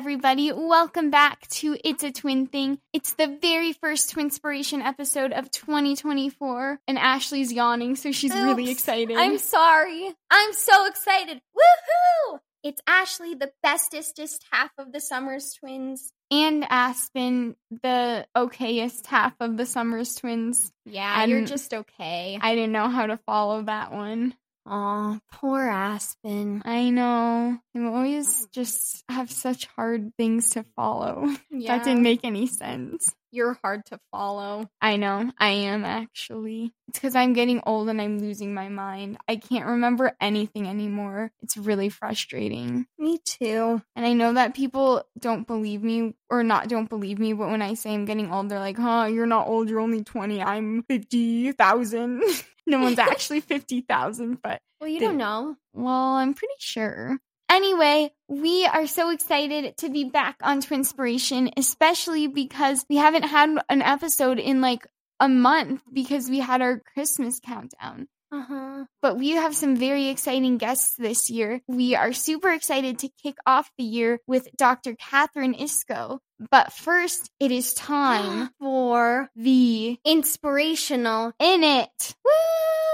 everybody. Welcome back to It's a Twin Thing. It's the very first Twinspiration episode of 2024, and Ashley's yawning, so she's really excited. I'm sorry. I'm so excited. Woohoo! It's Ashley, the bestestest half of the Somers twins. and Aspen, the okayest half of the Somers twins. Yeah, And- you're just okay. I didn't know how to follow that one. Aw, poor Aspen. I know. I always mm. just have such hard things to follow. Yeah, That didn't make any sense. You're hard to follow. I know. I am actually. It's because I'm getting old and I'm losing my mind. I can't remember anything anymore. It's really frustrating. Me too. And I know that people don't believe me or not don't believe me, but when I say I'm getting old, they're like, huh, you're not old, you're only 20. I'm 50,000. no one's actually 50,000, but Well, you Did- don't know. well, I'm pretty sure. Anyway, we are so excited to be back on Twinspiration, especially because we haven't had an episode in like a month because we had our Christmas countdown. Uh huh. But we have some very exciting guests this year. We are super excited to kick off the year with Dr. Katherine Iscoe. But first, it is time for the Inspirational. In It. Woo!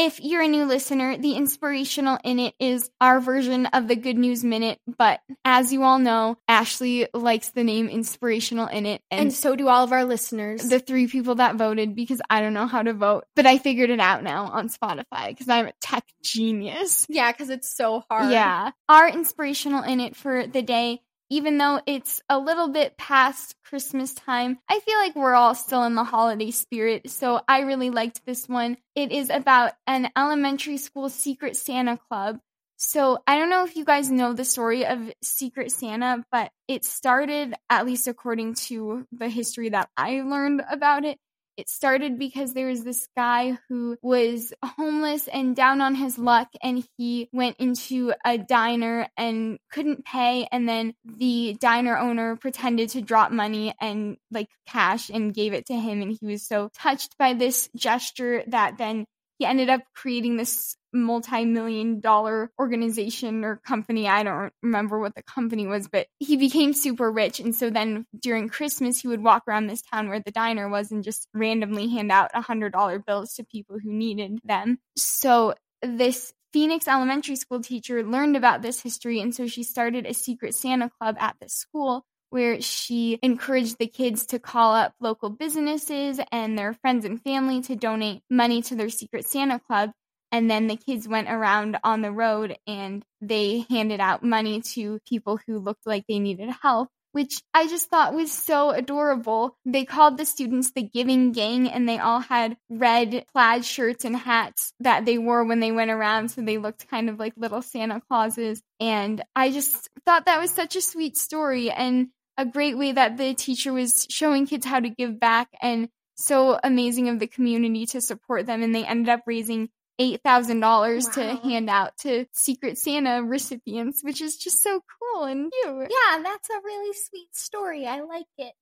If you're a new listener, the inspirational in it is our version of the Good News Minute. But as you all know, Ashley likes the name inspirational in it. And And, so do all of our listeners. the three people that voted because I don't know how to vote, but I figured it out now on Spotify because I'm a tech genius. yeah, because it's so hard. Yeah. Our inspirational in it for the day, even though it's a little bit past Christmas time, I feel like we're all still in the holiday spirit. So I really liked this one. It is about an elementary school secret Santa club. So I don't know if you guys know the story of Secret Santa, but it started, at least according to the history that I learned about it, it started because there was this guy who was homeless and down on his luck, and he went into a diner and couldn't pay. And then the diner owner pretended to drop money and like cash and gave it to him. And he was so touched by this gesture that then he ended up creating this multi-million dollar organization or company. I don't remember what the company was, but he became super rich. And so then during Christmas, he would walk around this town where the diner was and just randomly hand out a hundred dollar bills to people who needed them. So this Phoenix elementary school teacher learned about this history. And so she started a secret Santa club at the school where she encouraged the kids to call up local businesses and their friends and family to donate money to their secret Santa club. And then the kids went around on the road and they handed out money to people who looked like they needed help, which I just thought was so adorable. They called the students the Giving Gang and they all had red plaid shirts and hats that they wore when they went around. So they looked kind of like little Santa Clauses. And I just thought that was such a sweet story and a great way that the teacher was showing kids how to give back and so amazing of the community to support them. And they ended up raising eight thousand dollars to hand out to Secret Santa recipients, which is just so cool and cute. Yeah, that's a really sweet story. I like it.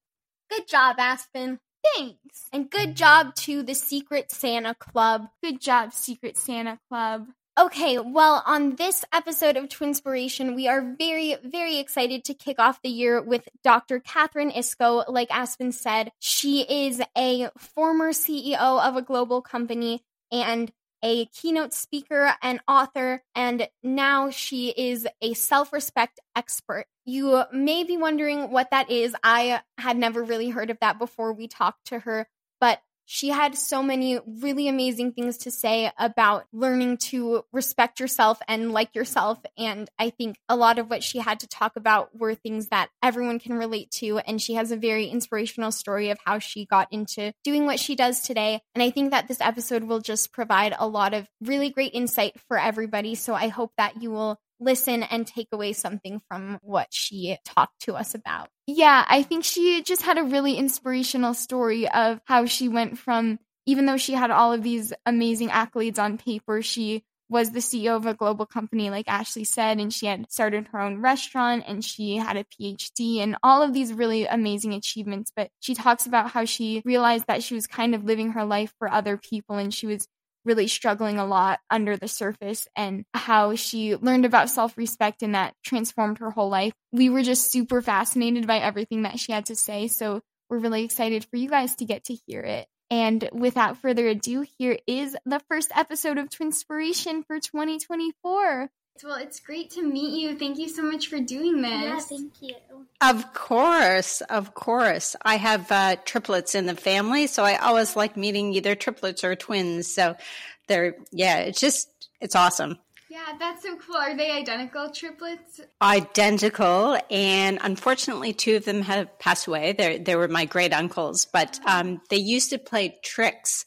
Good job, Aspen. Thanks. And good job to the Secret Santa Club. Good job, Secret Santa Club. Okay, well, on this episode of Twinspiration, we are very, very excited to kick off the year with Dr. Katherine Iscoe. Like Aspen said, she is a former CEO of a global company and a keynote speaker and author, and now she is a self respect expert. You may be wondering what that is. I had never really heard of that before we talked to her, she had so many really amazing things to say about learning to respect yourself and like yourself. And I think a lot of what she had to talk about were things that everyone can relate to. And she has a very inspirational story of how she got into doing what she does today. And I think that this episode will just provide a lot of really great insight for everybody. So I hope that you will listen and take away something from what she talked to us about. Yeah, I think she just had a really inspirational story of how she went from, even though she had all of these amazing accolades on paper, she was the CEO of a global company, like Ashley said, and she had started her own restaurant and she had a PhD and all of these really amazing achievements. But she talks about how she realized that she was kind of living her life for other people and she was really struggling a lot under the surface and how she learned about self respect and that transformed her whole life. We were just super fascinated by everything that she had to say. So we're really excited for you guys to get to hear it. And without further ado, here is the first episode of Twinspiration for 2024. Well, it's great to meet you. Thank you so much for doing this. Yeah, thank you. Of course, of course. I have uh, triplets in the family, so I always like meeting either triplets or twins. So they're, yeah, it's just, it's awesome. Yeah, that's so cool. Are they identical triplets? Identical, and unfortunately, two of them have passed away. They they were my great uncles, but um, they used to play tricks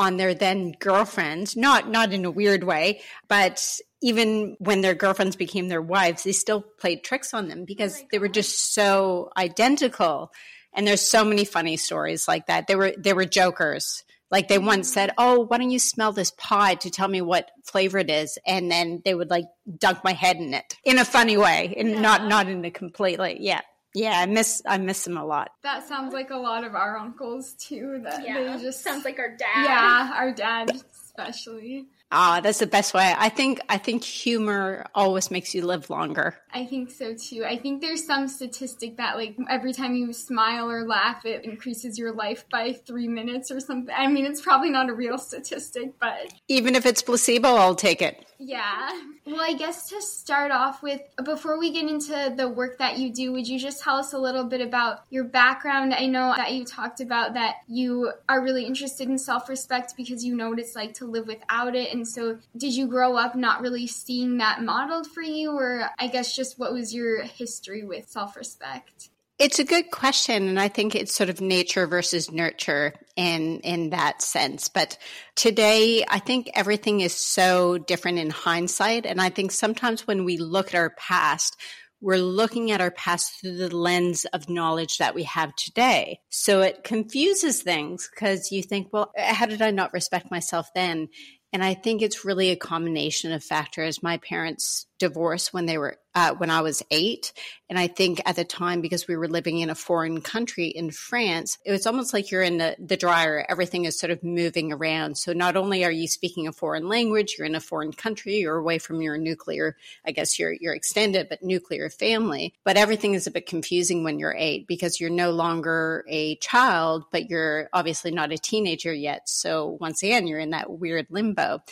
on their then girlfriends. Not not in a weird way, but even when their girlfriends became their wives, they still played tricks on them because oh they were just so identical. And there's so many funny stories like that. They were they were jokers. Like they once mm-hmm. said, "Oh, why don't you smell this pie to tell me what flavor it is?" And then they would like dunk my head in it in a funny way, and yeah. not not in a completely yeah. Yeah, I miss I miss them a lot. That sounds like a lot of our uncles too. That yeah. they just sounds like our dad. Yeah, our dad especially. Ah, that's the best way. I think I think humor always makes you live longer. I think so too. I think there's some statistic that like every time you smile or laugh, it increases your life by three minutes or something. I mean, it's probably not a real statistic, but even if it's placebo, I'll take it. Yeah. Well, I guess to start off with, before we get into the work that you do, would you just tell us a little bit about your background? I know that you talked about that you are really interested in self respect because you know what it's like to live without it. And so, did you grow up not really seeing that modeled for you? Or I guess just what was your history with self respect? It's a good question, and I think it's sort of nature versus nurture in in that sense. But today, I think everything is so different in hindsight, and I think sometimes when we look at our past, we're looking at our past through the lens of knowledge that we have today. So it confuses things because you think, well, how did I not respect myself then? And I think it's really a combination of factors. My parents divorced when they were uh, when I was eight, and I think at the time because we were living in a foreign country in France, it was almost like you're in the, the dryer. Everything is sort of moving around. So not only are you speaking a foreign language, you're in a foreign country, you're away from your nuclear, I guess your your extended but nuclear family. But everything is a bit confusing when you're eight because you're no longer a child, but you're obviously not a teenager yet. So once again, you're in that weird limbo.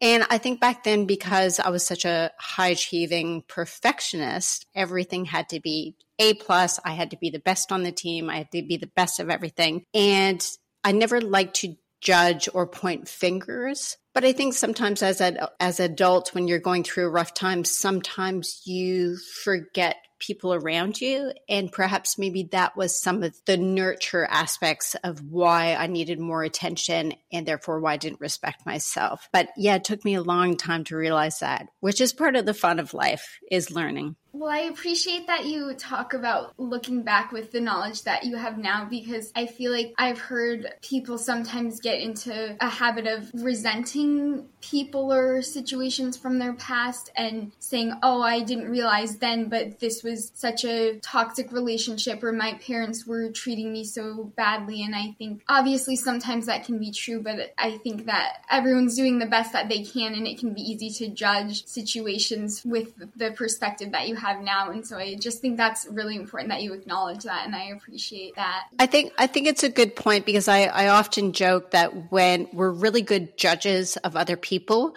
And I think back then, because I was such a high achieving perfectionist, everything had to be A plus. I had to be the best on the team. I had to be the best of everything. And I never liked to judge or point fingers. But I think sometimes as a, as adults, when you're going through rough time, sometimes you forget people around you. And perhaps maybe that was some of the nurture aspects of why I needed more attention and therefore why I didn't respect myself. But yeah, it took me a long time to realize that, which is part of the fun of life is learning. Well, I appreciate that you talk about looking back with the knowledge that you have now because I feel like I've heard people sometimes get into a habit of resenting people or situations from their past and saying, oh, I didn't realize then, but this was such a toxic relationship or my parents were treating me so badly. And I think obviously sometimes that can be true, but I think that everyone's doing the best that they can and it can be easy to judge situations with the perspective that you have have now. And so I just think that's really important that you acknowledge that. And I appreciate that. I think, I think it's a good point because I, I often joke that when we're really good judges of other people,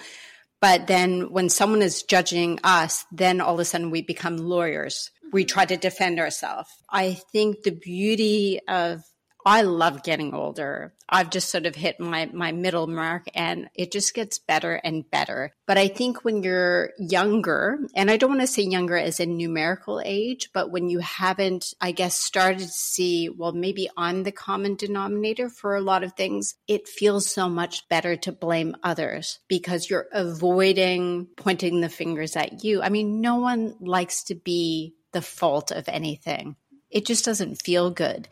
but then when someone is judging us, then all of a sudden we become lawyers. We mm-hmm. try to defend ourselves. I think the beauty of I love getting older. I've just sort of hit my, my middle mark and it just gets better and better. But I think when you're younger, and I don't want to say younger as in numerical age, but when you haven't, I guess, started to see, well, maybe I'm the common denominator for a lot of things, it feels so much better to blame others because you're avoiding pointing the fingers at you. I mean, no one likes to be the fault of anything it just doesn't feel good.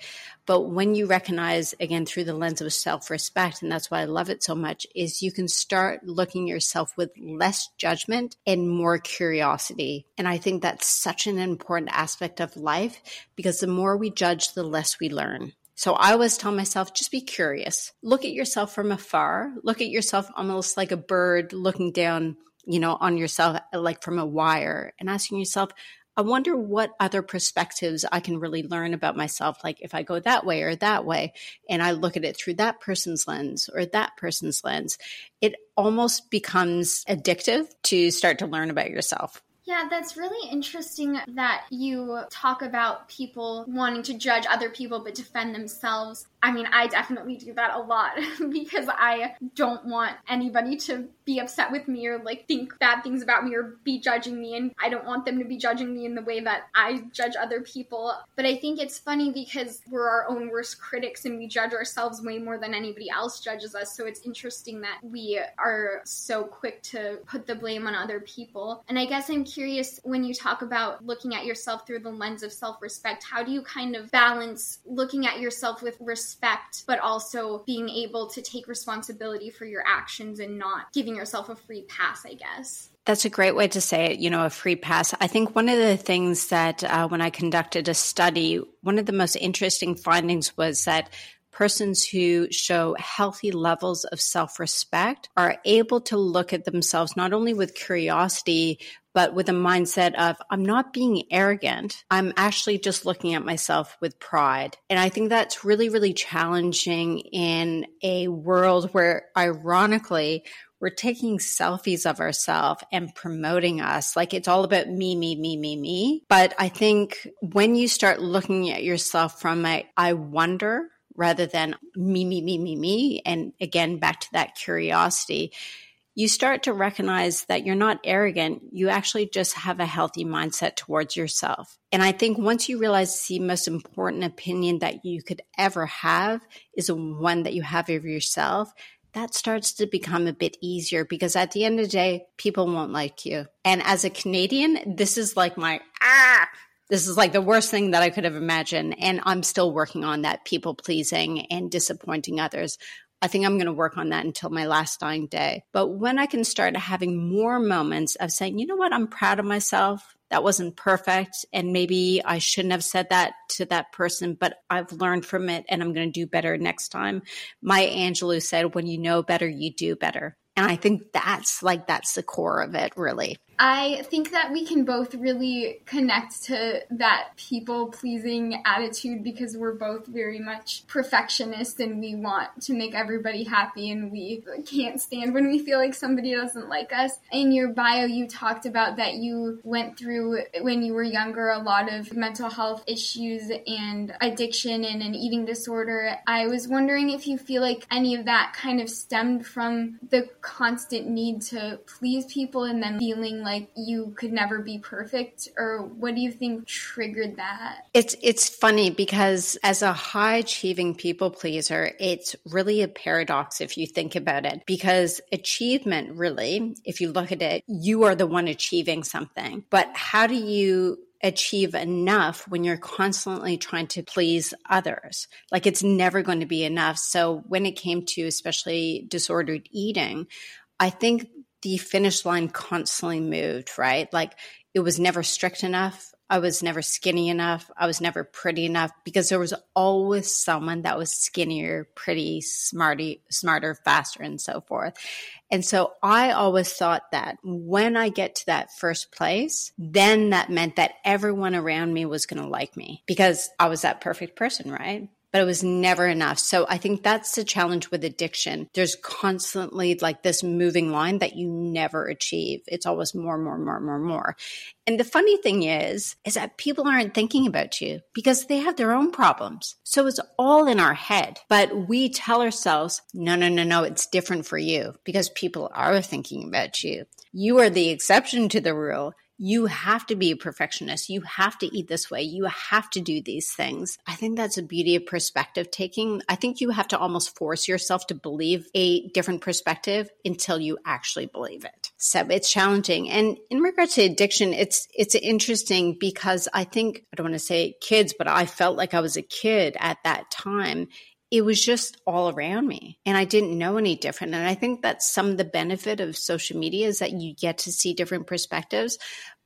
But when you recognize, again, through the lens of self respect, and that's why I love it so much, is you can start looking yourself with less judgment and more curiosity. And I think that's such an important aspect of life because the more we judge, the less we learn. So I always tell myself, just be curious. Look at yourself from afar. Look at yourself almost like a bird looking down, you know, on yourself like from a wire and asking yourself, I wonder what other perspectives I can really learn about myself. Like if I go that way or that way, and I look at it through that person's lens or that person's lens, it almost becomes addictive to start to learn about yourself. Yeah, that's really interesting that you talk about people wanting to judge other people but defend themselves. I mean, I definitely do that a lot because I don't want anybody to be upset with me or like think bad things about me or be judging me. And I don't want them to be judging me in the way that I judge other people. But I think it's funny because we're our own worst critics and we judge ourselves way more than anybody else judges us. So it's interesting that we are so quick to put the blame on other people. And I guess I'm curious when you talk about looking at yourself through the lens of self respect, how do you kind of balance looking at yourself with respect, but also being able to take responsibility for your actions and not giving yourself a free pass, I guess. That's a great way to say it, you know, a free pass. I think one of the things that uh, when I conducted a study, one of the most interesting findings was that persons who show healthy levels of self respect are able to look at themselves not only with curiosity, but with a mindset of, I'm not being arrogant. I'm actually just looking at myself with pride. And I think that's really, really challenging in a world where, ironically, we're taking selfies of ourselves and promoting us like it's all about me, me, me, me, me. But I think when you start looking at yourself from a, I wonder rather than me, me, me, me, me, and again, back to that curiosity, you start to recognize that you're not arrogant. You actually just have a healthy mindset towards yourself. And I think once you realize the most important opinion that you could ever have is one that you have of yourself, that starts to become a bit easier because at the end of the day, people won't like you. And as a Canadian, this is like my ah, this is like the worst thing that I could have imagined. And I'm still working on that people pleasing and disappointing others. I think I'm going to work on that until my last dying day. But when I can start having more moments of saying, you know what, I'm proud of myself. That wasn't perfect. And maybe I shouldn't have said that to that person, but I've learned from it and I'm going to do better next time. Maya Angelou said, when you know better, you do better. And I think that's like, that's the core of it, really. I think that we can both really connect to that people pleasing attitude because we're both very much perfectionists and we want to make everybody happy and we can't stand when we feel like somebody doesn't like us. In your bio, you talked about that you went through when you were younger a lot of mental health issues and addiction and an eating disorder. I was wondering if you feel like any of that kind of stemmed from the constant need to please people and then feeling like like you could never be perfect or what do you think triggered that it's it's funny because as a high achieving people pleaser it's really a paradox if you think about it because achievement really if you look at it you are the one achieving something but how do you achieve enough when you're constantly trying to please others. Like it's never going to be enough. So when it came to especially disordered eating, I think the finish line constantly moved, right? Like it was never strict enough. I was never skinny enough. I was never pretty enough because there was always someone that was skinnier, pretty, smarty, smarter, faster, and so forth. And so I always thought that when I get to that first place, then that meant that everyone around me was going to like me because I was that perfect person, right? But it was never enough. So I think that's the challenge with addiction. There's constantly like this moving line that you never achieve. It's always more, more, more, more, more. And the funny thing is, is that people aren't thinking about you because they have their own problems. So it's all in our head. But we tell ourselves, no, no, no, no, it's different for you because people are thinking about you. You are the exception to the rule you have to be a perfectionist. You have to eat this way. You have to do these things. I think that's a beauty of perspective taking. I think you have to almost force yourself to believe a different perspective until you actually believe it. So it's challenging. And in regards to addiction, it's it's interesting because I think I don't want to say kids, but I felt like I was a kid at that time it was just all around me and I didn't know any different. And I think that's some of the benefit of social media is that you get to see different perspectives.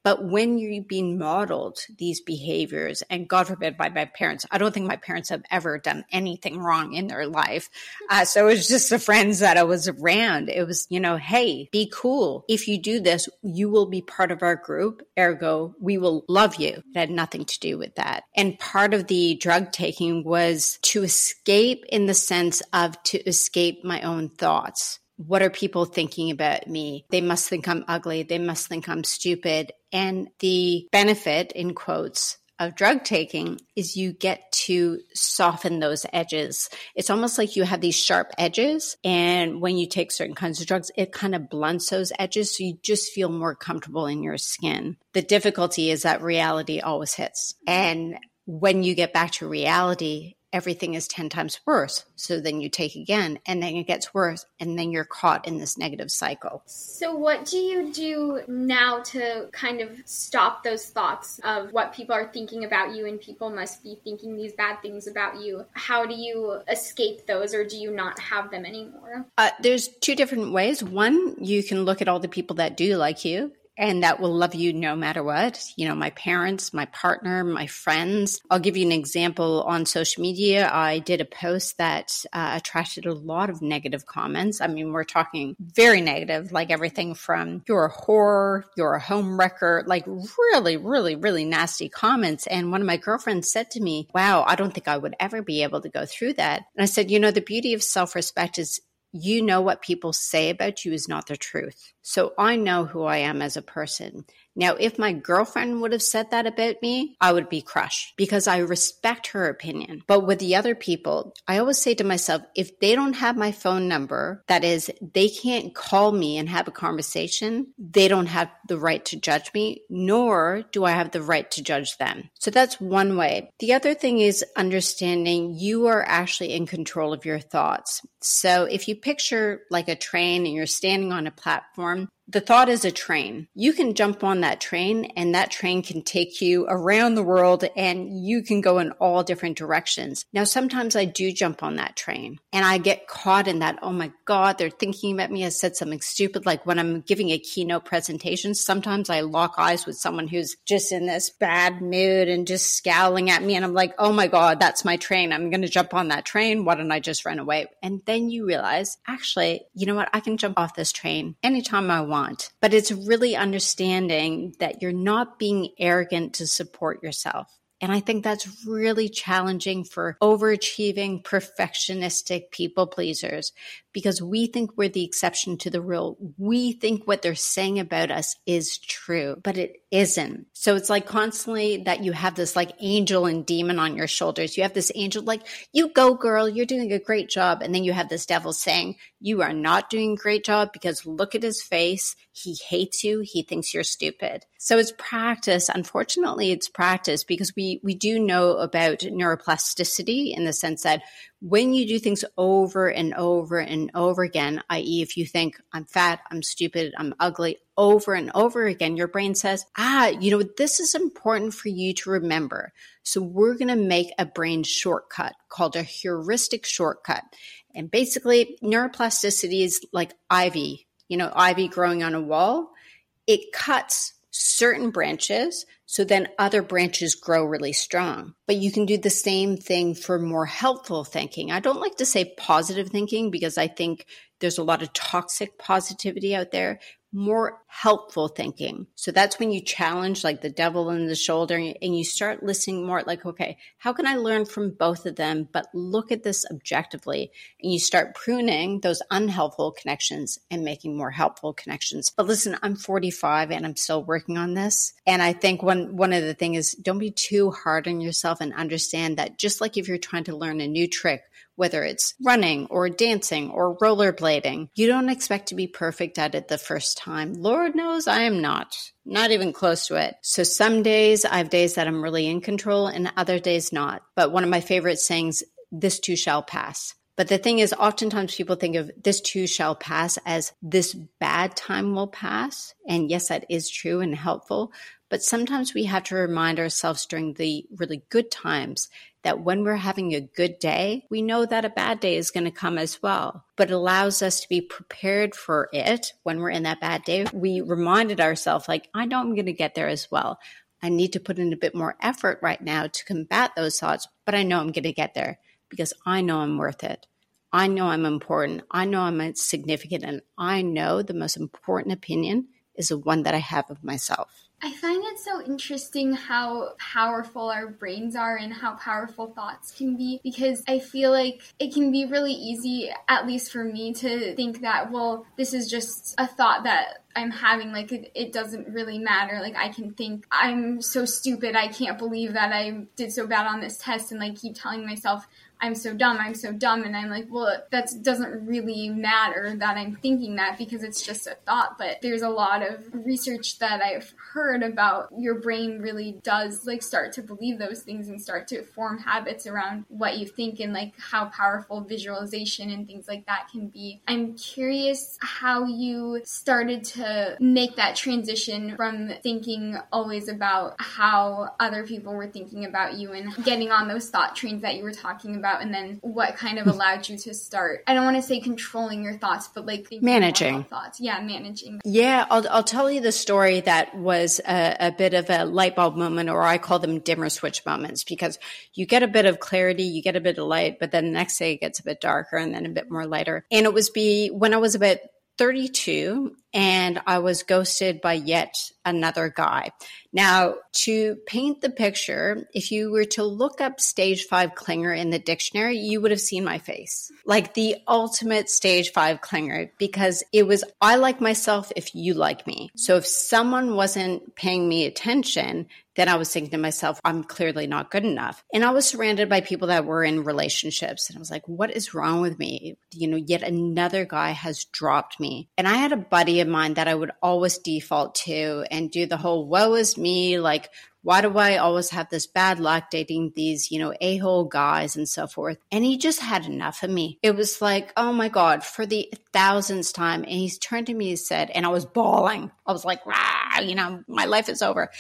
But when you're being modeled these behaviors, and God forbid by my parents, I don't think my parents have ever done anything wrong in their life. Uh, so it was just the friends that I was around. It was, you know, hey, be cool. If you do this, you will be part of our group. Ergo, we will love you. It had nothing to do with that. And part of the drug taking was to escape in the sense of to escape my own thoughts what are people thinking about me? They must think I'm ugly. They must think I'm stupid. And the benefit, in quotes, of drug taking is you get to soften those edges. It's almost like you have these sharp edges. And when you take certain kinds of drugs, it kind of blunts those edges. So you just feel more comfortable in your skin. The difficulty is that reality always hits. And when you get back to reality, everything is 10 times worse. So then you take again, and then it gets worse, and then you're caught in this negative cycle. So, what do you do now to kind of stop those thoughts of what people are thinking about you and people must be thinking these bad things about you? How do you escape those, or do you not have them anymore? Uh, there's two different ways. One, you can look at all the people that do like you and that will love you no matter what. You know, my parents, my partner, my friends. I'll give you an example on social media. I did a post that uh, attracted a lot of negative comments. I mean, we're talking very negative, like everything from you're a whore, you're a home wrecker, like really, really, really nasty comments. And one of my girlfriends said to me, Wow, I don't think I would ever be able to go through that. And I said, You know, the beauty of self respect is you know what people say about you is not the truth. So I know who I am as a person. Now, if my girlfriend would have said that about me, I would be crushed because I respect her opinion. But with the other people, I always say to myself, if they don't have my phone number, that is, they can't call me and have a conversation, they don't have the right to judge me, nor do I have the right to judge them. So that's one way. The other thing is understanding you are actually in control of your thoughts. So if you picture like a train and you're standing on a platform, the thought is a train. You can jump on that train and that train can take you around the world and you can go in all different directions. Now, sometimes I do jump on that train and I get caught in that. Oh my God, they're thinking about me. I said something stupid. Like when I'm giving a keynote presentation, sometimes I lock eyes with someone who's just in this bad mood and just scowling at me. And I'm like, oh my God, that's my train. I'm going to jump on that train. Why don't I just run away? And then you realize, actually, you know what? I can jump off this train anytime I want want. But it's really understanding that you're not being arrogant to support yourself. And I think that's really challenging for overachieving, perfectionistic people pleasers because we think we're the exception to the rule. We think what they're saying about us is true, but it isn't. So it's like constantly that you have this like angel and demon on your shoulders. You have this angel like, you go girl, you're doing a great job. And then you have this devil saying, you are not doing a great job because look at his face. He hates you. He thinks you're stupid. So it's practice. Unfortunately, it's practice because we, we do know about neuroplasticity in the sense that when you do things over and over and over again, i.e., if you think, I'm fat, I'm stupid, I'm ugly, over and over again, your brain says, ah, you know, this is important for you to remember. So we're going to make a brain shortcut called a heuristic shortcut. And basically, neuroplasticity is like ivy, you know, ivy growing on a wall. It cuts certain branches so then other branches grow really strong. But you can do the same thing for more helpful thinking. I don't like to say positive thinking because I think there's a lot of toxic positivity out there more helpful thinking. So that's when you challenge like the devil in the shoulder and you start listening more like, okay, how can I learn from both of them, but look at this objectively? And you start pruning those unhelpful connections and making more helpful connections. But listen, I'm 45 and I'm still working on this. And I think one, one of the things is don't be too hard on yourself and understand that just like if you're trying to learn a new trick, whether it's running or dancing or rollerblading. You don't expect to be perfect at it the first time. Lord knows I am not, not even close to it. So some days I have days that I'm really in control and other days not. But one of my favorite sayings, this too shall pass But the thing is, oftentimes people think of this too shall pass as this bad time will pass. And yes, that is true and helpful. But sometimes we have to remind ourselves during the really good times that when we're having a good day, we know that a bad day is going to come as well. But it allows us to be prepared for it when we're in that bad day. We reminded ourselves, like, I know I'm going to get there as well. I need to put in a bit more effort right now to combat those thoughts, but I know I'm going to get there because I know I'm worth it. I know I'm important. I know I'm significant. And I know the most important opinion is the one that I have of myself. I find it so interesting how powerful our brains are and how powerful thoughts can be because I feel like it can be really easy, at least for me, to think that, well, this is just a thought that I'm having like it, it, doesn't really matter. Like I can think I'm so stupid. I can't believe that I did so bad on this test and like keep telling myself I'm so dumb, I'm so dumb. And I'm like, well, that doesn't really matter that I'm thinking that because it's just a thought. But there's a lot of research that I've heard about your brain really does like start to believe those things and start to form habits around what you think and like how powerful visualization and things like that can be. I'm curious how you started to make that transition from thinking always about how other people were thinking about you and getting on those thought trains that you were talking about about and then what kind of allowed you to start. I don't want to say controlling your thoughts but like managing. thoughts. Yeah managing. Yeah I'll, I'll tell you the story that was a, a bit of a light bulb moment or i call them dimmer switch moments because you get a bit of clarity you get a bit of light but then the next day it gets a bit darker and then a bit more lighter. And it was be when i was about 32 and I was ghosted by yet another guy. Now, to paint the picture, if you were to look up stage five clinger in the dictionary, you would have seen my face. Like the ultimate stage five clinger, because it was, I like myself if you like me. So if someone wasn't paying me attention, then I was thinking to myself, I'm clearly not good enough. And I was surrounded by people that were in relationships. And I was like, what is wrong with me? You know, yet another guy has dropped me. And I had a buddy of mine that I would always default to and do the whole woe is me, like, why do I always have this bad luck dating these, you know, a hole guys and so forth? And he just had enough of me. It was like, oh my God, for the thousandth time. And he's turned to me and said, and I was bawling. I was like, rah, you know, my life is over.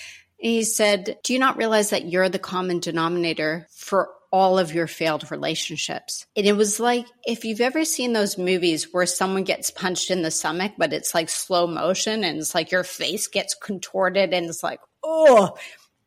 He said, Do you not realize that you're the common denominator for all of your failed relationships. And it was like if you've ever seen those movies where someone gets punched in the stomach, but it's like slow motion and it's like your face gets contorted and it's like, oh,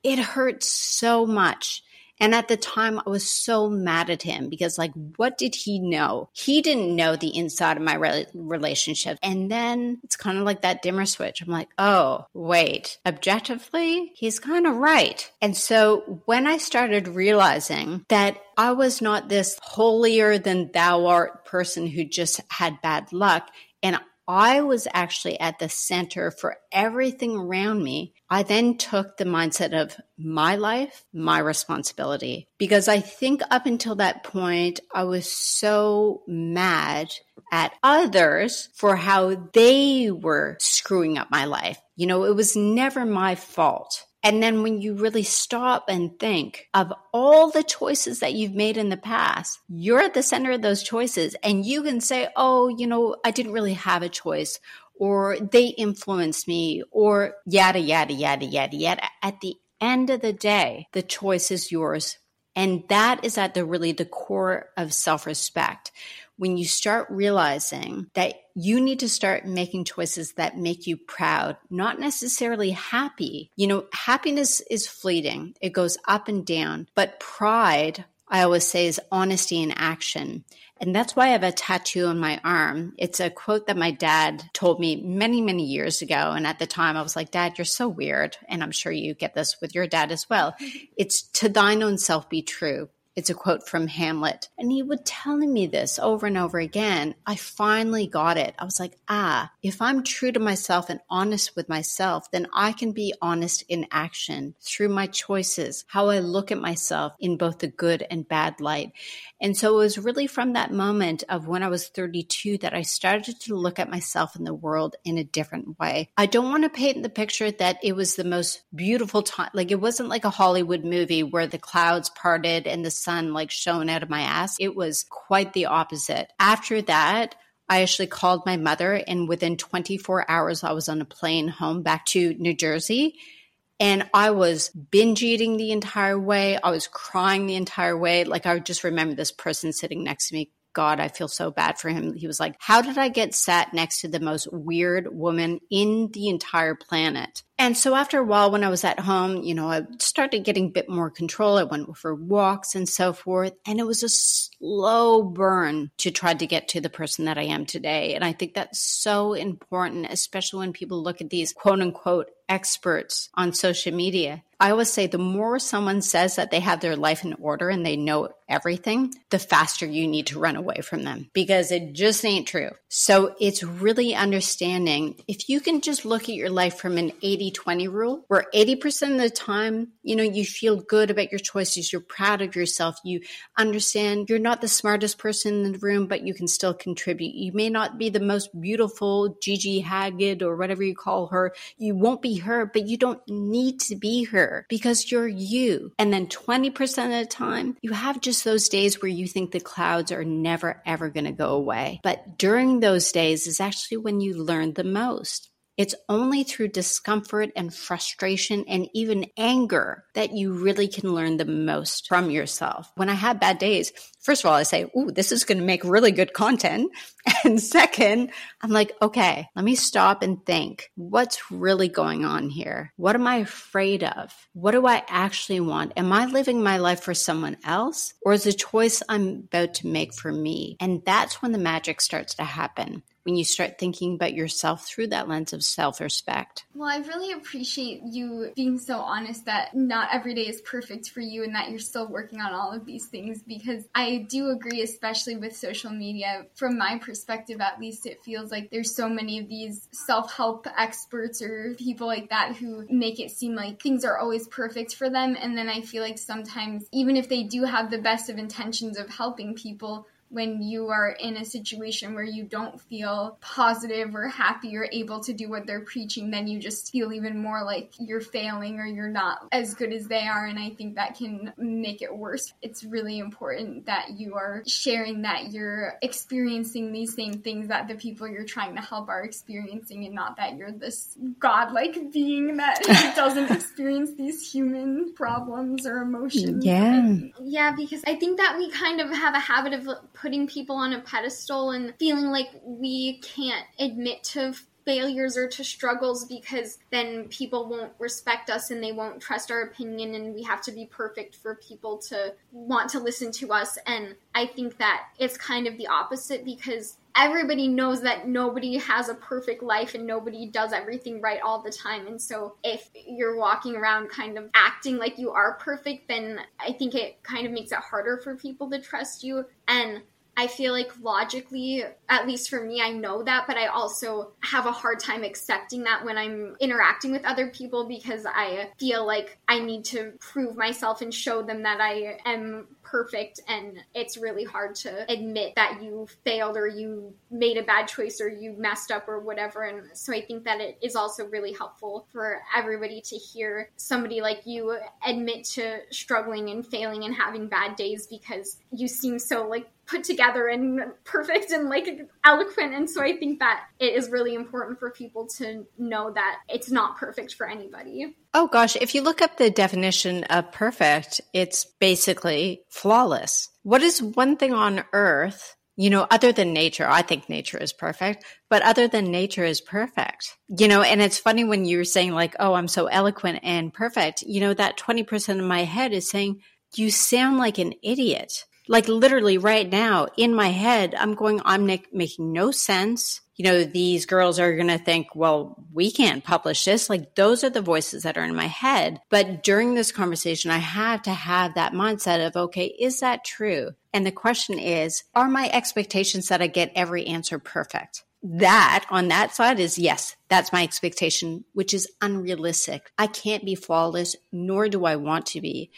it hurts so much. And at the time, I was so mad at him because, like, what did he know? He didn't know the inside of my re- relationship. And then it's kind of like that dimmer switch. I'm like, oh, wait, objectively, he's kind of right. And so when I started realizing that I was not this holier than thou art person who just had bad luck, and I was actually at the center for everything around me. I then took the mindset of my life, my responsibility. Because I think up until that point, I was so mad at others for how they were screwing up my life. You know, it was never my fault. And then when you really stop and think of all the choices that you've made in the past, you're at the center of those choices and you can say, oh, you know, I didn't really have a choice or they influenced me or yada, yada, yada, yada, yada. At the end of the day, the choice is yours. And that is at the really the core of self respect when you start realizing that you need to start making choices that make you proud, not necessarily happy. You know, happiness is fleeting, it goes up and down, but pride, I always say, is honesty in action. And that's why I have a tattoo on my arm. It's a quote that my dad told me many, many years ago. And at the time, I was like, Dad, you're so weird. And I'm sure you get this with your dad as well. It's to thine own self be true. It's a quote from Hamlet. And he would telling me this over and over again. I finally got it. I was like, ah, if I'm true to myself and honest with myself, then I can be honest in action through my choices, how I look at myself in both the good and bad light. And so it was really from that moment of when I was 32 that I started to look at myself in the world in a different way. I don't want to paint the picture that it was the most beautiful time. Like it wasn't like a Hollywood movie where the clouds parted and the sun like shone out of my ass. It was quite the opposite. After that, I actually called my mother, and within 24 hours, I was on a plane home back to New Jersey. And I was binge eating the entire way. I was crying the entire way. Like, I just remember this person sitting next to me God, I feel so bad for him. He was like, How did I get sat next to the most weird woman in the entire planet? And so after a while, when I was at home, you know, I started getting a bit more control. I went for walks and so forth. And it was a slow burn to try to get to the person that I am today. And I think that's so important, especially when people look at these quote unquote experts on social media. I always say the more someone says that they have their life in order and they know everything, the faster you need to run away from them because it just ain't true. So it's really understanding if you can just look at your life from an 80 20 rule, where 80% of the time, you know, you feel good about your choices, you're proud of yourself, you understand you're not the smartest person in the room, but you can still contribute. You may not be the most beautiful Gigi Hadid or whatever you call her. You won't be her, but you don't need to be her because you're you. And then 20% of the time, you have just those days where you think the clouds are never, ever going to go away. But during those days is actually when you learn the most. It's only through discomfort and frustration and even anger that you really can learn the most from yourself. When I have bad days, first of all, I say, Ooh, this is going to make really good content. And second, I'm like, okay, let me stop and think what's really going on here? What am I afraid of? What do I actually want? Am I living my life for someone else or is a choice I'm about to make for me? And that's when the magic starts to happen when you start thinking about yourself through that lens of self respect. Well, I really appreciate you being so honest that not every day is perfect for you and that you're still working on all of these things because I do agree, especially with social media. From my perspective, at least, it feels like there's so many of these self help experts or people like that who make it seem like things are always perfect for them. And then I feel like sometimes, even if they do have the best of intentions of helping people, when you are in a situation where you don't feel positive or happy or able to do what they're preaching, then you just feel even more like you're failing or you're not as good as they are. And I think that can make it worse. It's really important that you are sharing that you're experiencing these same things that the people you're trying to help are experiencing and not that you're this godlike being that doesn't experience these human problems or emotions. Yeah. yeah, because I think that we kind of have a habit of putting people on a pedestal and feeling like we can't admit to failures or to struggles because then people won't respect us and they won't trust our opinion and we have to be perfect for people to want to listen to us. And i think that it's kind of the opposite because everybody knows that nobody has a perfect life and nobody does everything right all the time. And so if you're walking around kind of acting like you are perfect, then I think it kind of makes it harder for people to trust you. And I feel like logically, at least for me, I know that, but I also have a hard time accepting that when I'm interacting with other people because I feel like I need to prove myself and show them that I am perfect and it's really hard to admit that you failed or you made a bad choice or you messed up or whatever. And so i think that it is also really helpful for everybody to hear somebody like you admit to struggling and failing and having bad days because you seem so like put together and perfect and like eloquent. And so i think that it is really important for people to know that it's not perfect for anybody Oh gosh, if you look up the definition of perfect, it's basically flawless. What is one thing on earth, you know, other than nature? I think nature is perfect, but other than nature is perfect. You know, and it's funny when you're saying like, "Oh, I'm so eloquent and perfect." You know, that 20% of my head is saying, "You sound like an idiot." Like literally right now in my head, I'm going, I'm making no sense you know, these girls are going to think, well, we can't publish this. Like those are the voices that are in my head. But during this conversation, I have to have that mindset of, okay, is that true? And the question is, are my expectations that I get every answer perfect? That on that side is yes, that's my expectation, which is unrealistic. I can't be flawless, nor do I want to be.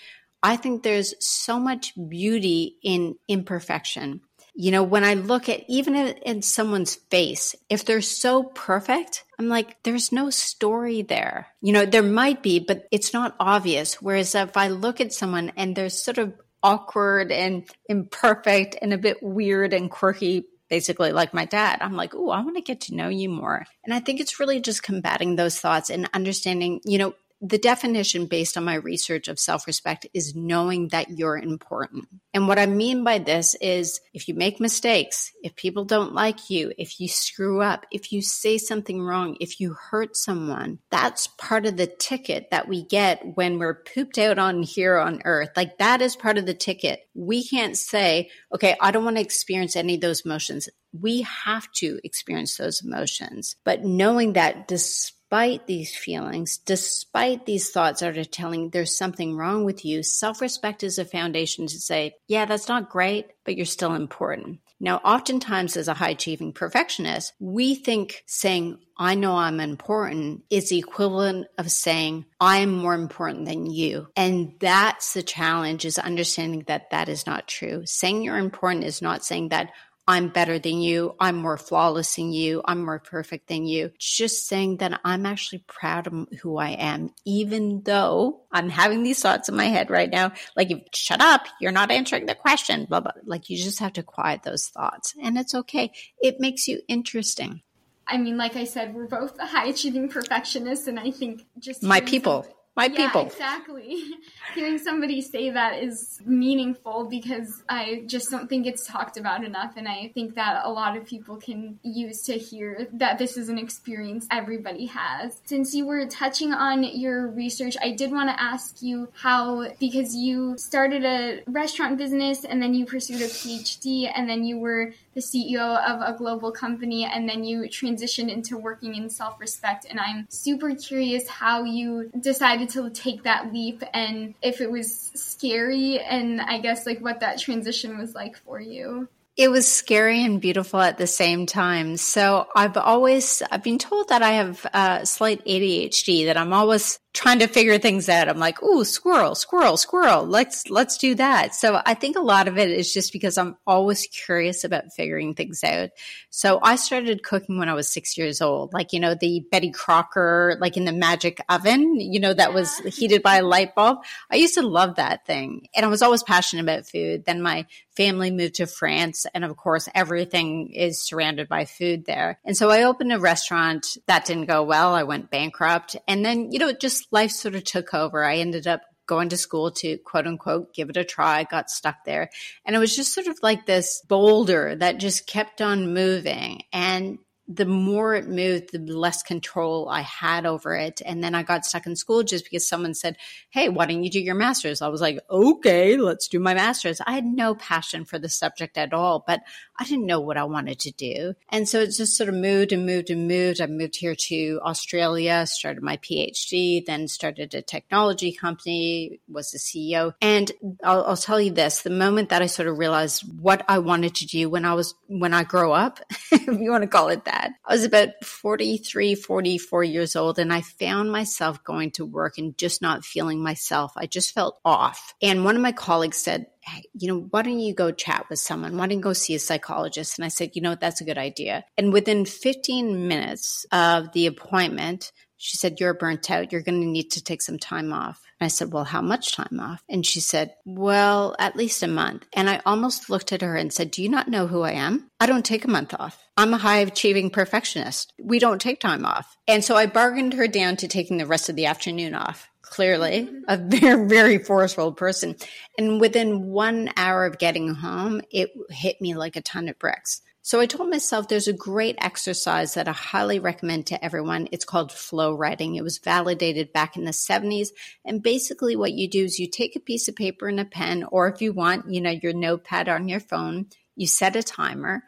I think there's so much beauty in imperfection. You know, when I look at even in someone's face, if they're so perfect, I'm like, there's no story there. You know, there might be, but it's not obvious. Whereas if I look at someone and they're sort of awkward and imperfect and a bit weird and quirky basically like my dad. I'm like, oh, I want to get to know you more. And I think it's really just combating those thoughts and understanding, you know, the definition based on my research of self respect is knowing that you're important. And what I mean by this is if you make mistakes, if people don't like you, if you screw up, if you say something wrong, if you hurt someone, that's part of the ticket that we get when we're pooped out on here on earth. Like that is part of the ticket. We can't say, okay, I don't want to experience any of those emotions. We have to experience those emotions. But knowing that despite despite these feelings, despite these thoughts that are telling there's something wrong with you, self respect is a foundation to say, yeah, that's not great, but you're still important. Now, oftentimes as a high achieving perfectionist, we think saying, I know I'm important is equivalent of saying, I am more important than you. And that's the challenge is understanding that that is not true. Saying you're important is not saying that I'm better than you. I'm more flawless than you. I'm more perfect than you. Just saying that I'm actually proud of who I am, even though I'm having these thoughts in my head right now. Like, shut up. You're not answering the question. Blah, blah. Like, you just have to quiet those thoughts. And it's okay. It makes you interesting. I mean, like I said, we're both high achieving perfectionists. And I think just my people my yeah, people. Exactly. Hearing somebody say that is meaningful because I just don't think it's talked about enough. And I think that a lot of people can use to hear that this is an experience everybody has. Since you were touching on your research, I did want to ask you how, because you started a restaurant business and then you pursued a PhD and then you were the CEO of a global company and then you transitioned into working in self respect. And I'm super curious how you decided to take that leap and if it was scary and I guess like what that transition was like for you. It was scary and beautiful at the same time. So I've always I've been told that I have a slight ADHD that I'm always trying to figure things out. I'm like, ooh, squirrel, squirrel, squirrel. Let's let's do that. So I think a lot of it is just because I'm always curious about figuring things out. So I started cooking when I was six years old, like you know the Betty Crocker, like in the magic oven, you know that was heated by a light bulb. I used to love that thing, and I was always passionate about food. Then my family moved to France, and of course everything is surrounded by food there. And so I opened a restaurant that didn't go well. I went bankrupt, and then you know just life sort of took over. I ended up going to school to quote unquote give it a try, got stuck there. And it was just sort of like this boulder that just kept on moving. And the more it moved, the less control I had over it. And then I got stuck in school just because someone said, Hey, why don't you do your master's? I was like, okay, let's do my master's. I had no passion for the subject at all, but I didn't know what I wanted to do. And so it just sort of moved and moved and moved. I moved here to Australia, started my PhD, then started a technology company, was the CEO. And I'll, I'll tell you this, the moment that I sort of realized what I wanted to do when I was, when I grow up, if you want to call it that, I was about 43, 44 years old, and I found myself going to work and just not feeling myself. I just felt off. And one of my colleagues said, Hey, you know, why don't you go chat with someone? Why don't you go see a psychologist? And I said, you know, that's a good idea. And within 15 minutes of the appointment, she said, You're burnt out. You're going to need to take some time off. And I said, Well, how much time off? And she said, Well, at least a month. And I almost looked at her and said, Do you not know who I am? I don't take a month off. I'm a high achieving perfectionist. We don't take time off. And so I bargained her down to taking the rest of the afternoon off. Clearly, a very, very forceful person. And within one hour of getting home, it hit me like a ton of bricks. So I told myself there's a great exercise that I highly recommend to everyone. It's called flow writing. It was validated back in the 70s. And basically what you do is you take a piece of paper and a pen, or if you want, you know, your notepad on your phone, you set a timer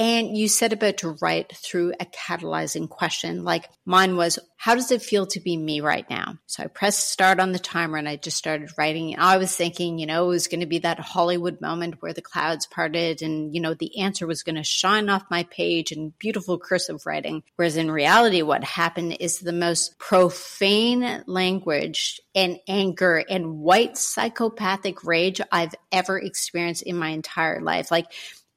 and you set about to write through a catalyzing question. Like mine was, how does it feel to be me right now? So I pressed start on the timer and I just started writing. I was thinking, you know, it was going to be that Hollywood moment where the clouds parted and, you know, the answer was going to shine off my page in beautiful cursive writing. Whereas in reality, what happened is the most profane language and anger and white psychopathic rage I've ever experienced in my entire life. Like,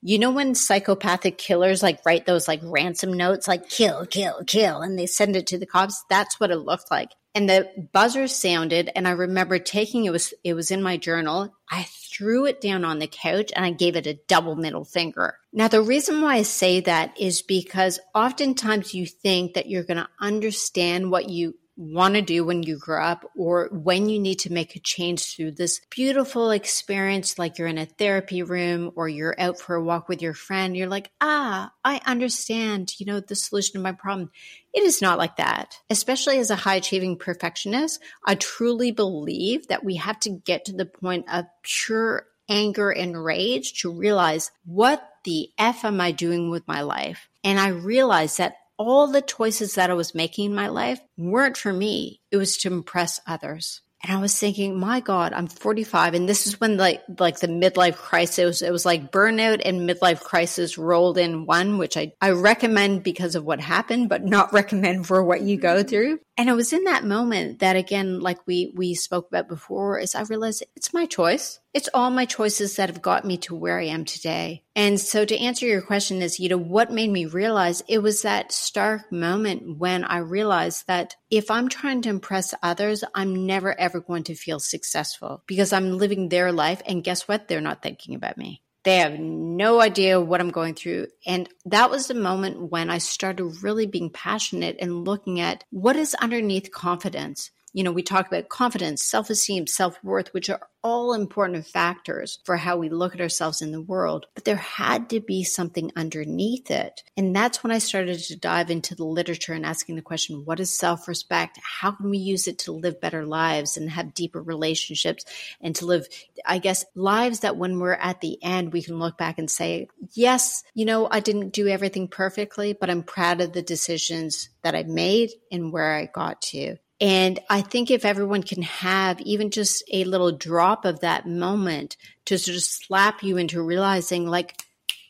you know when psychopathic killers like write those like ransom notes like kill kill kill and they send it to the cops that's what it looked like and the buzzer sounded and I remember taking it was it was in my journal. I threw it down on the couch and I gave it a double middle finger. Now the reason why I say that is because oftentimes you think that you're going to understand what you want to do when you grow up or when you need to make a change through this beautiful experience like you're in a therapy room or you're out for a walk with your friend you're like ah i understand you know the solution to my problem. It is not like that especially as a high achieving perfectionist i truly believe that we have to get to the point of pure anger and rage to realize what the f am i doing with my life? And I realize that all the choices that I was making in my life weren't for me. It was to impress others. And I was thinking, my God, I'm 45. And this is when like, like the midlife crisis, it was like burnout and midlife crisis rolled in one, which I, I recommend because of what happened, but not recommend for what you go through. And it was in that moment that again, like we, we spoke about before, is I realized it's my choice. It's all my choices that have got me to where I am today. And so to answer your question is, you know, what made me realize it was that stark moment when I realized that if I'm trying to impress others, I'm never ever going to feel successful because I'm living their life. And guess what? They're not thinking about me. They have no idea what I'm going through. And that was the moment when I started really being passionate and looking at what is underneath confidence you know, we talk about confidence, self esteem, self worth, which are all important factors for how we look at ourselves in the world. But there had to be something underneath it. And that's when I started to dive into the literature and asking the question what is self respect? How can we use it to live better lives and have deeper relationships and to live, I guess, lives that when we're at the end, we can look back and say, yes, you know, I didn't do everything perfectly, but I'm proud of the decisions that I made and where I got to. And I think if everyone can have even just a little drop of that moment to sort of slap you into realizing like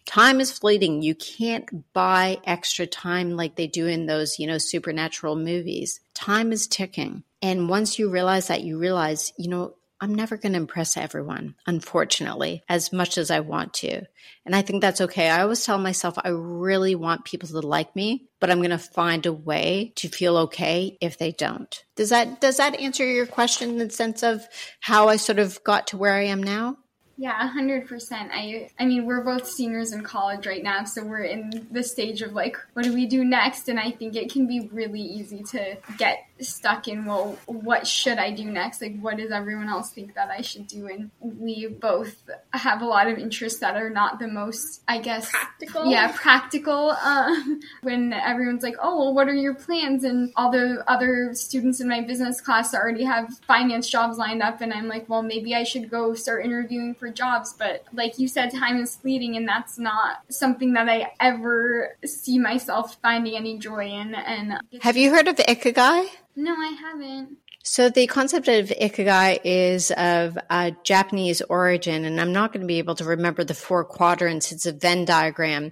time is fleeting. You can't buy extra time like they do in those, you know, supernatural movies. Time is ticking. And once you realize that, you realize, you know, I'm never going to impress everyone, unfortunately, as much as I want to. And I think that's okay. I always tell myself I really want people to like me, but I'm going to find a way to feel okay if they don't. Does that does that answer your question in the sense of how I sort of got to where I am now? Yeah, hundred percent. I I mean, we're both seniors in college right now, so we're in the stage of like, what do we do next? And I think it can be really easy to get stuck in, well, what should I do next? Like, what does everyone else think that I should do? And we both have a lot of interests that are not the most, I guess, practical. Yeah, practical. Uh, when everyone's like, oh, well, what are your plans? And all the other students in my business class already have finance jobs lined up, and I'm like, well, maybe I should go start interviewing for jobs, but like you said, time is fleeting, and that's not something that I ever see myself finding any joy in. And have you heard of Ikigai? No, I haven't. So the concept of ikigai is of a Japanese origin, and I'm not going to be able to remember the four quadrants. It's a Venn diagram.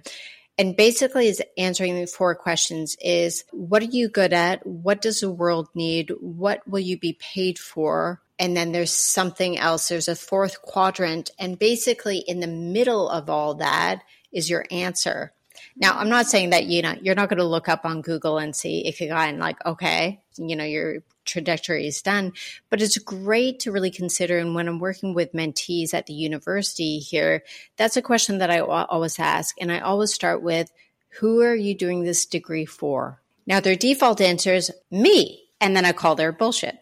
And basically is answering the four questions is what are you good at? What does the world need? What will you be paid for? And then there's something else. There's a fourth quadrant. And basically, in the middle of all that is your answer. Now, I'm not saying that, you know, you're not going to look up on Google and see Ikigai and like, okay, you know, your trajectory is done. But it's great to really consider. And when I'm working with mentees at the university here, that's a question that I always ask. And I always start with, who are you doing this degree for? Now, their default answer is me and then I call their bullshit.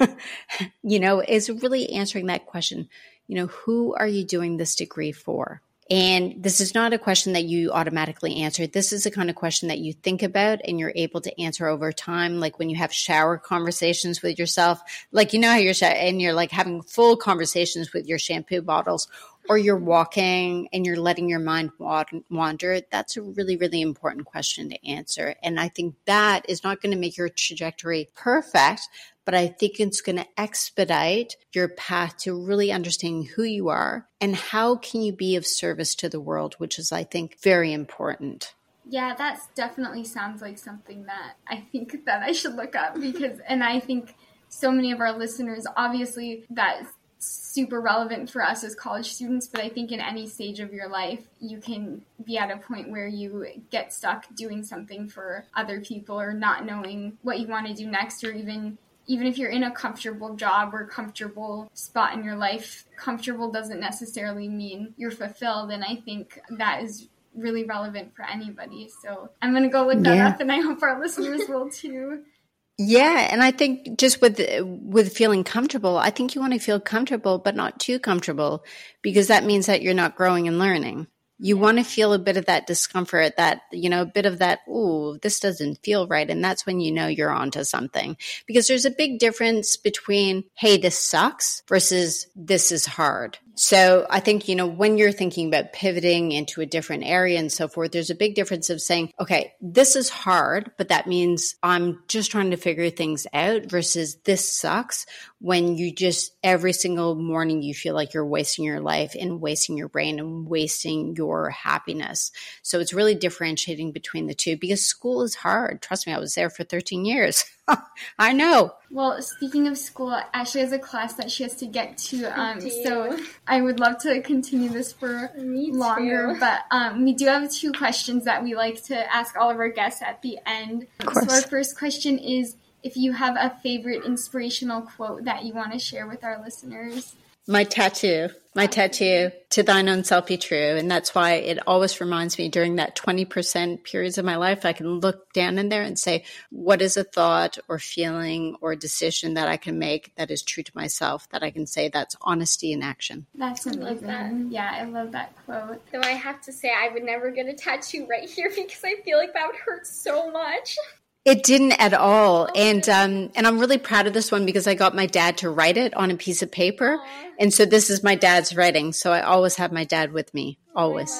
you know, is really answering that question. You know, who are you doing this degree for? And this is not a question that you automatically answer. This is the kind of question that you think about and you're able to answer over time. Like when you have shower conversations with yourself, like you know how you're, and you're like having full conversations with your shampoo bottles or you're walking and you're letting your mind wander, that's a really, really important question to answer. And I think that is not going to make your trajectory perfect, but I think it's going to expedite your path to really understanding who you are and how can you be of service to the world, which is, I think, very important. Yeah, that definitely sounds like something that I think that I should look up because, and I think so many of our listeners, obviously, that super relevant for us as college students, but I think in any stage of your life, you can be at a point where you get stuck doing something for other people or not knowing what you want to do next, or even even if you're in a comfortable job or comfortable spot in your life, comfortable doesn't necessarily mean you're fulfilled. And I think that is really relevant for anybody. So I'm going to go look that yeah. up and I hope our listeners will too. Yeah, and I think just with with feeling comfortable, I think you want to feel comfortable but not too comfortable because that means that you're not growing and learning. You want to feel a bit of that discomfort, that, you know, a bit of that, ooh, this doesn't feel right. And that's when you know you're onto something. Because there's a big difference between, hey, this sucks versus this is hard. So I think, you know, when you're thinking about pivoting into a different area and so forth, there's a big difference of saying, okay, this is hard, but that means I'm just trying to figure things out versus this sucks when you just every single morning you feel like you're wasting your life and wasting your brain and wasting your happiness. So it's really differentiating between the two because school is hard. Trust me, I was there for 13 years. I know. Well, speaking of school, Ashley has a class that she has to get to. Um, so I would love to continue this for Me longer, too. but um, we do have two questions that we like to ask all of our guests at the end. So our first question is if you have a favorite inspirational quote that you want to share with our listeners. My tattoo, my tattoo, to thine own self be true. And that's why it always reminds me during that 20% periods of my life, I can look down in there and say, what is a thought or feeling or decision that I can make that is true to myself, that I can say that's honesty in action. That's amazing. That. Yeah, I love that quote. Though I have to say, I would never get a tattoo right here because I feel like that would hurt so much. It didn't at all, and um, and I'm really proud of this one because I got my dad to write it on a piece of paper, Aww. and so this is my dad's writing. So I always have my dad with me, always.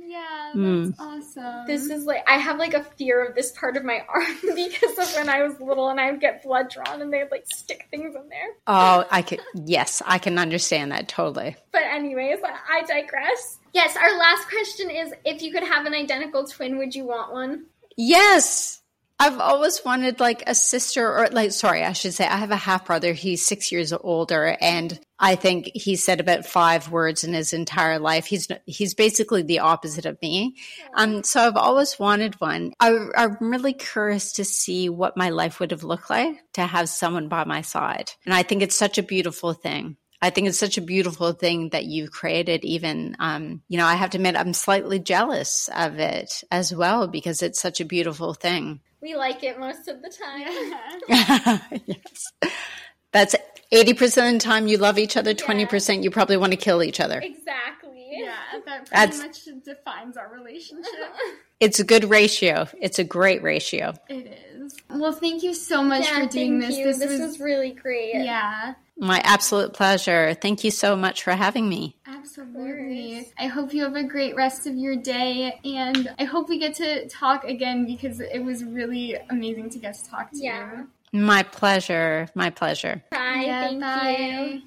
yeah, mm. that's mm. awesome. This is like I have like a fear of this part of my arm because of when I was little and I would get blood drawn and they'd like stick things in there. Oh, I can yes, I can understand that totally. But anyways, I digress. Yes, our last question is: If you could have an identical twin, would you want one? Yes. I've always wanted like a sister or like, sorry, I should say I have a half brother. He's six years older and I think he said about five words in his entire life. He's, he's basically the opposite of me. Um, so I've always wanted one. I, I'm really curious to see what my life would have looked like to have someone by my side. And I think it's such a beautiful thing. I think it's such a beautiful thing that you've created. Even, um, you know, I have to admit, I'm slightly jealous of it as well because it's such a beautiful thing. We like it most of the time. yes. That's 80% of the time you love each other, 20% you probably want to kill each other. Exactly. Yeah, that pretty That's, much defines our relationship. It's a good ratio. It's a great ratio. It is. Well, thank you so much yeah, for doing this. You. This, this was, was really great. Yeah. My absolute pleasure. Thank you so much for having me. Absolutely. I hope you have a great rest of your day and I hope we get to talk again because it was really amazing to get to talk to yeah. you. My pleasure. My pleasure. Bye. Yeah, Thank bye. you.